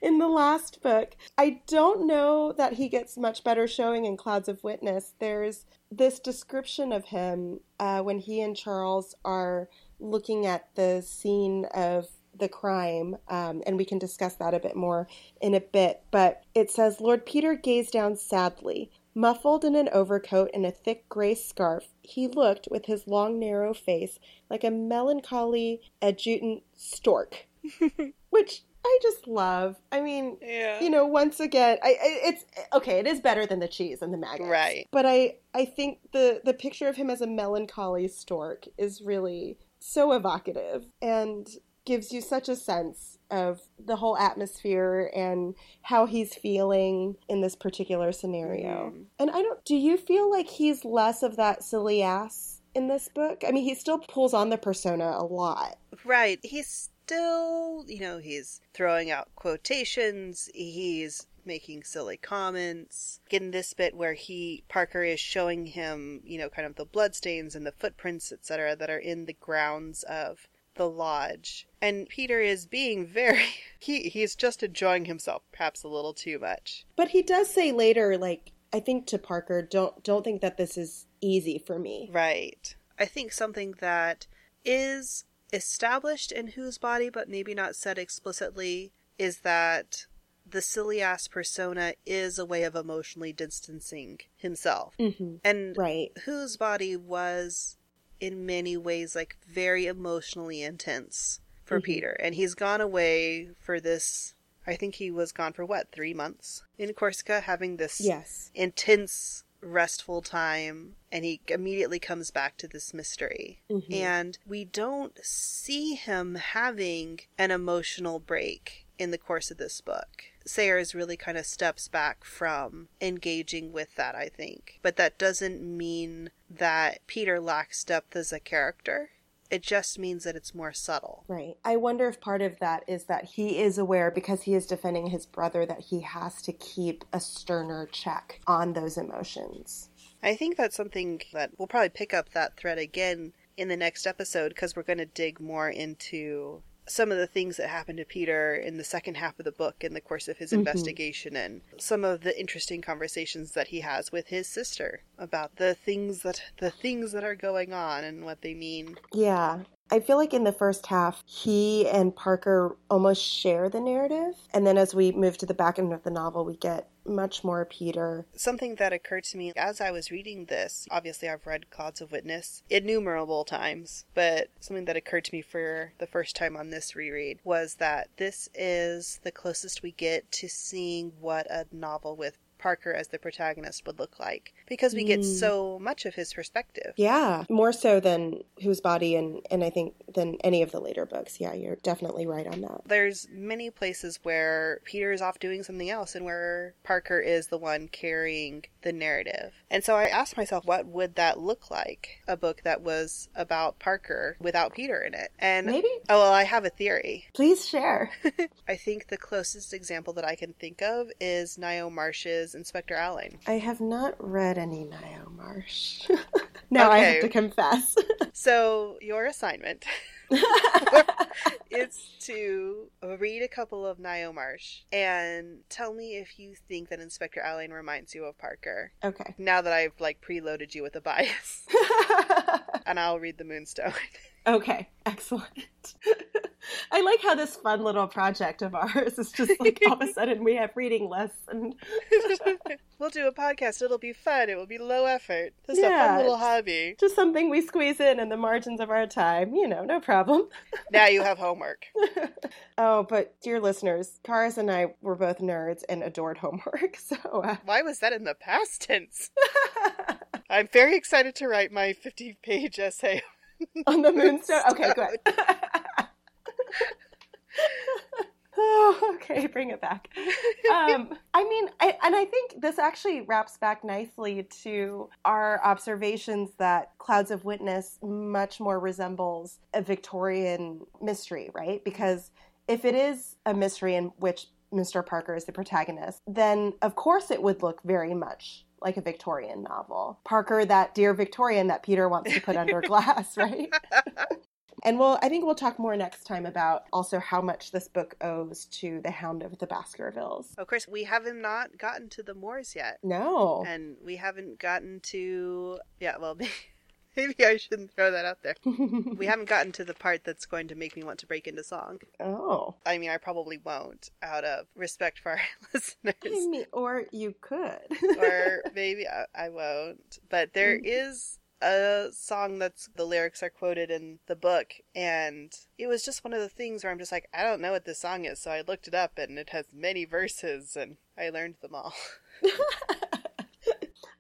In the last book. I don't know that he gets much better showing in Clouds of Witness. There's this description of him uh, when he and Charles are looking at the scene of the crime, um, and we can discuss that a bit more in a bit. But it says Lord Peter gazed down sadly. Muffled in an overcoat and a thick gray scarf, he looked, with his long narrow face, like a melancholy adjutant stork, which I just love. I mean, Yeah. you know, once again, I, I it's okay. It is better than the cheese and the maggots, Right. But I, I think the the picture of him as a melancholy stork is really so evocative and gives you such a sense of the whole atmosphere and how he's feeling in this particular scenario. Mhm. And I don't. Do you feel like he's less of that silly ass? In this book, I mean, he still pulls on the persona a lot. Right. He's still, you know, he's throwing out quotations, he's making silly comments. In this bit where he Parker is showing him, you know, kind of the bloodstains and the footprints, etc., that are in the grounds of the lodge. And Peter is being very he he's just enjoying himself perhaps a little too much. But he does say later like I think to Parker, don't don't think that this is easy for me. Right. I think something that is established in whose body but maybe not said explicitly is that the silly ass persona is a way of emotionally distancing himself. Mm-hmm. And Right. whose body was in many ways like very emotionally intense for Mhm. Peter. And he's gone away for this I think he was gone for what, three months in Corsica, having this Yes. intense, restful time, and he immediately comes back to this mystery. Mhm. And we don't see him having an emotional break in the course of this book. Sayers really kind of steps back from engaging with that, I think. But that doesn't mean that Peter lacks depth as a character. It just means that it's more subtle. Right. I wonder if part of that is that he is aware because he is defending his brother that he has to keep a sterner check on those emotions. I think that's something that we'll probably pick up that thread again in the next episode because we're going to dig more into some of the things that happened to Peter in the second half of the book in the course of his Mhm. investigation and some of the interesting conversations that he has with his sister about the things that the things that are going on and what they mean. Yeah. I feel like in the first half, he and Parker almost share the narrative. And then as we move to the back end of the novel, we get much more Peter. Something that occurred to me as I was reading this, obviously I've read Clouds of Witness innumerable times, but something that occurred to me for the first time on this reread was that this is the closest we get to seeing what a novel with Parker as the protagonist would look like because we get Mm. so much of his perspective. Yeah, more so than Whose Body and, and I think than any of the later books. Yeah, you're definitely right on that. There's many places where Peter is off doing something else and where Parker is the one carrying the narrative. And so I asked myself, what would that look like? A book that was about Parker without Peter in it. And Maybe? oh well, I have a theory. Please share. I think the closest example that I can think of is Ngaio Marsh's Inspector Alleyn. I have not read any Ngaio Marsh. now I have to confess. So your assignment is to read a couple of Ngaio Marsh and tell me if you think that Inspector Alleyn reminds you of Parker. okay. Now that I've like preloaded you with a bias, and I'll read the Moonstone. Okay, excellent. I like how this fun little project of ours is just like all of a sudden we have reading lists and we'll do a podcast. It'll be fun. It will be low effort. Just a fun little hobby. just something we squeeze in in the margins of our time. You know, no problem. Now you have homework. oh, but dear listeners, Karis and I were both nerds and adored homework. So, uh, Why was that in the past tense? I'm very excited to write my 50 page essay. on the moonstone. Okay, good. oh, okay, bring it back. Um, I mean, I, and I think this actually wraps back nicely to our observations that Clouds of Witness much more resembles a Victorian mystery, right? Because if it is a mystery in which Mr. Parker is the protagonist, then of course it would look very much like a Victorian novel. Parker, that dear Victorian that Peter wants to put under glass, right? And we'll, I think we'll talk more next time about also how much this book owes to the Hound of the Baskervilles. Oh, of course, we haven't not gotten to the Moors yet. No. And we haven't gotten to. Yeah, well, maybe I shouldn't throw that out there. We haven't gotten to the part that's going to make me want to break into song. oh. I mean, I probably won't, out of respect for our I listeners. mean, or you could. or maybe I, I won't. But there Mm. a song that's the lyrics are quoted in the book, and it was just one of the things where I'm just like, I don't know what this song is, so I looked it up, and it has many verses, and I learned them all.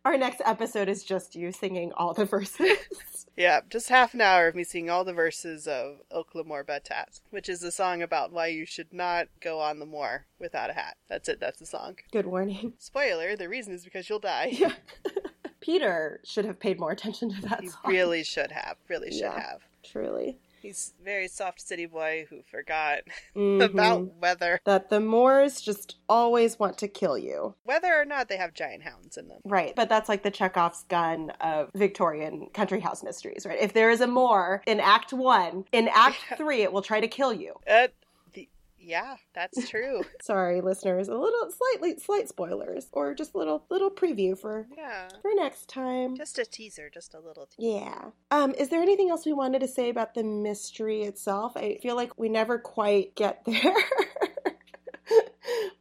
Our next episode is just you singing all the verses. yeah, just half an hour of me singing all the verses of On Ilkla Moor Baht 'at, which is a song about why you should not go on the moor without a hat. That's it. That's the song. Good warning. Spoiler: the reason is because you'll die. Yeah. Peter should have paid more attention to that You song. really should have. Really should Yeah. have. Truly. He's very soft city boy who forgot Mhm. about weather. that the Moors just always want to kill you. whether or not they have giant hounds in them. Right, but that's like the Chekhov's gun of Victorian country house mysteries, right? If there is a Moor in Act One, in Act Three, it will try to kill you. The, yeah, that's true. Sorry, listeners, a little slightly slight spoilers, or just a little little preview for yeah. for next time. Just a teaser, just a little teaser. Yeah. Um, is there anything else we wanted to say about the mystery itself? I feel like we never quite get there.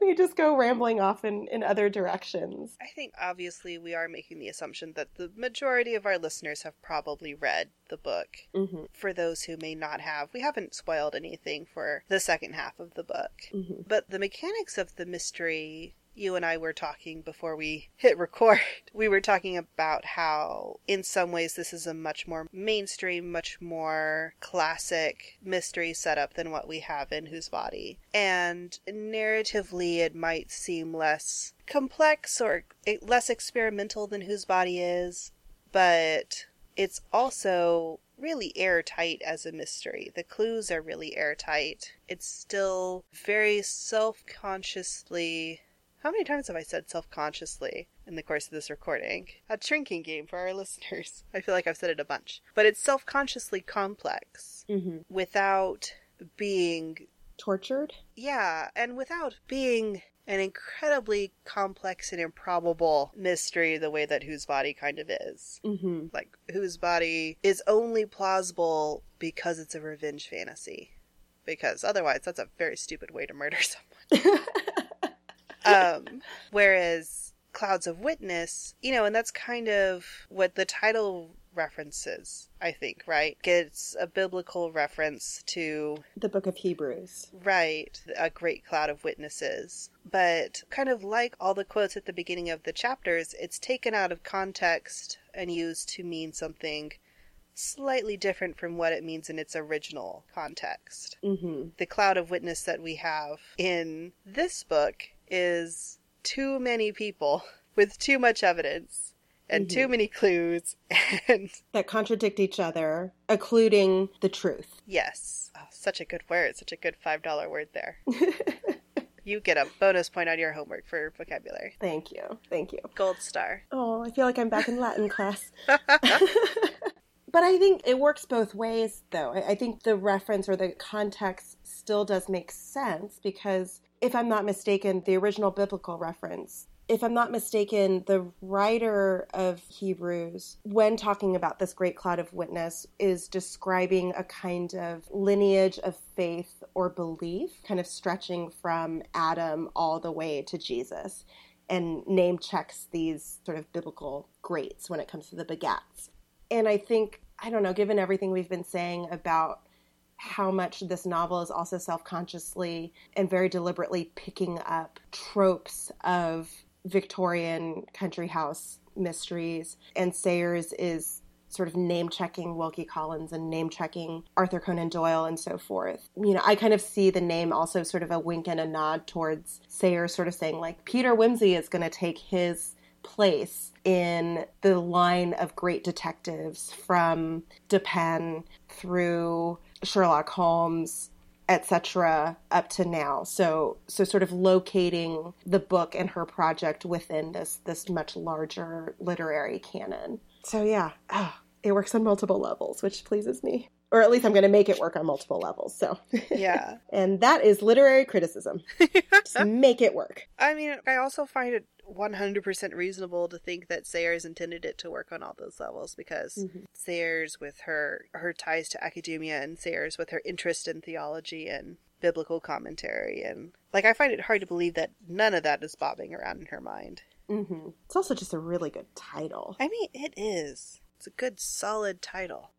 We just go rambling off in, in other directions. I think obviously we are making the assumption that the majority of our listeners have probably read the book. Mm-hmm. For those who may not have, we haven't spoiled anything for the second half of the book. Mm-hmm. But the mechanics of the mystery, you and I were talking before we hit record. We were talking about how, in some ways, this is a much more mainstream, much more classic mystery setup than what we have in Whose Body. And narratively, it might seem less complex or less experimental than Whose Body is, but it's also really airtight as a mystery. The clues are really airtight. It's still very self consciously. How many times have I said self consciously in the course of this recording? A drinking game for our listeners. I feel like I've said it a bunch. But it's self consciously complex Mm-hmm. without being. Tortured? Yeah, and without being an incredibly complex and improbable mystery the way that Whose Body kind of is Mm-hmm. like whose body is only plausible because it's a revenge fantasy. Because otherwise, that's a very stupid way to murder someone. Um, whereas Clouds of Witness, you know, and that's kind of what the title references, I think, right? It's a biblical reference to the Book of Hebrews. Right, a great cloud of witnesses. But kind of like all the quotes at the beginning of the chapters, it's taken out of context and used to mean something slightly different from what it means in its original context. Mm-hmm. The cloud of witness that we have in this book is too many people with too much evidence and too mm-hmm. many clues and That contradict each other, occluding the truth. Yes. Oh, such a good word. Such a good $5 word there. you get a bonus point on your homework for vocabulary. Thank you. Thank you. Gold star. Oh, I feel like I'm back in Latin class. But I think it works both ways, though. I think the reference or the context still does make sense because, if I'm not mistaken, the original biblical reference, if I'm not mistaken, the writer of Hebrews, when talking about this great cloud of witness, is describing a kind of lineage of faith or belief, kind of stretching from Adam all the way to Jesus, and name checks these sort of biblical greats when it comes to the begats and I think I don't know, given everything we've been saying about how much this novel is also self-consciously and very deliberately picking up tropes of Victorian country house mysteries, and Sayers is sort of name checking Wilkie Collins and name checking Arthur Conan Doyle and so forth. You know, I kind of see the name also sort of a wink and a nod towards Sayers sort of saying like Peter Wimsey is going to take his place in the line of great detectives from Dupin through Sherlock Holmes etc up to now. So so sort of locating the book and her project within this this much larger literary canon. So yeah. Ah, it works on multiple levels which pleases me or at least i'm going to make it work on multiple levels so Yeah. and that is literary criticism just make it work I mean, I also find it 100% reasonable to think that Sayers intended it to work on all those levels because Mhm. Sayers, with her her ties to academia, and Sayers, with her interest in theology and biblical commentary, and like I find it hard to believe that none of that is bobbing around in her mind. hmm it's also just a really good title I mean, it is. It's a good, solid title.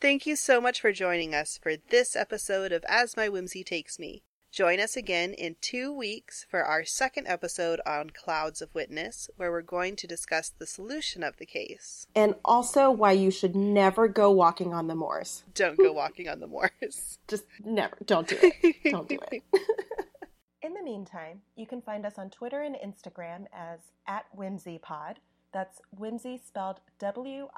Thank you so much for joining us for this episode of As My Wimsey Takes Me. Join us again in two weeks for our second episode on Clouds of Witness, where we're going to discuss the solution of the case. and also why you should never go walking on the moors Don't go walking on the moors. just never don't do it don't do it in the meantime you can find us on twitter and instagram as at wimseypod that's Wimsey spelled w-i-m-s-e-y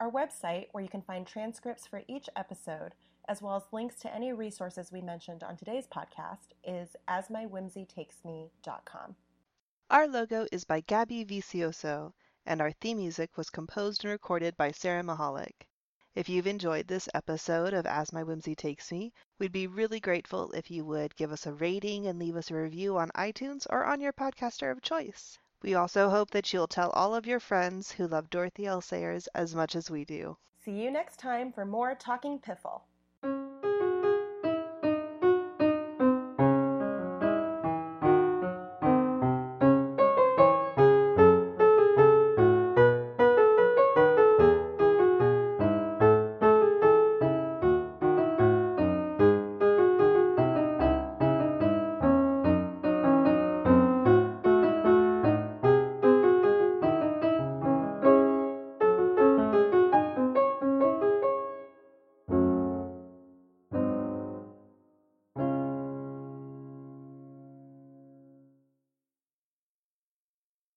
Our website, where you can find transcripts for each episode, as well as links to any resources we mentioned on today's podcast, is asmywimseytakesme.com. Our logo is by Gabby Vicioso, and our theme music was composed and recorded by Sarah Mahalik. If you've enjoyed this episode of As My Wimsey Takes Me, we'd be really grateful if you would give us a rating and leave us a review on iTunes or on your podcaster of choice. We also hope that you'll tell all of your friends who love Dorothy L. Sayers as much as we do. See you next time for more Talking Piffle.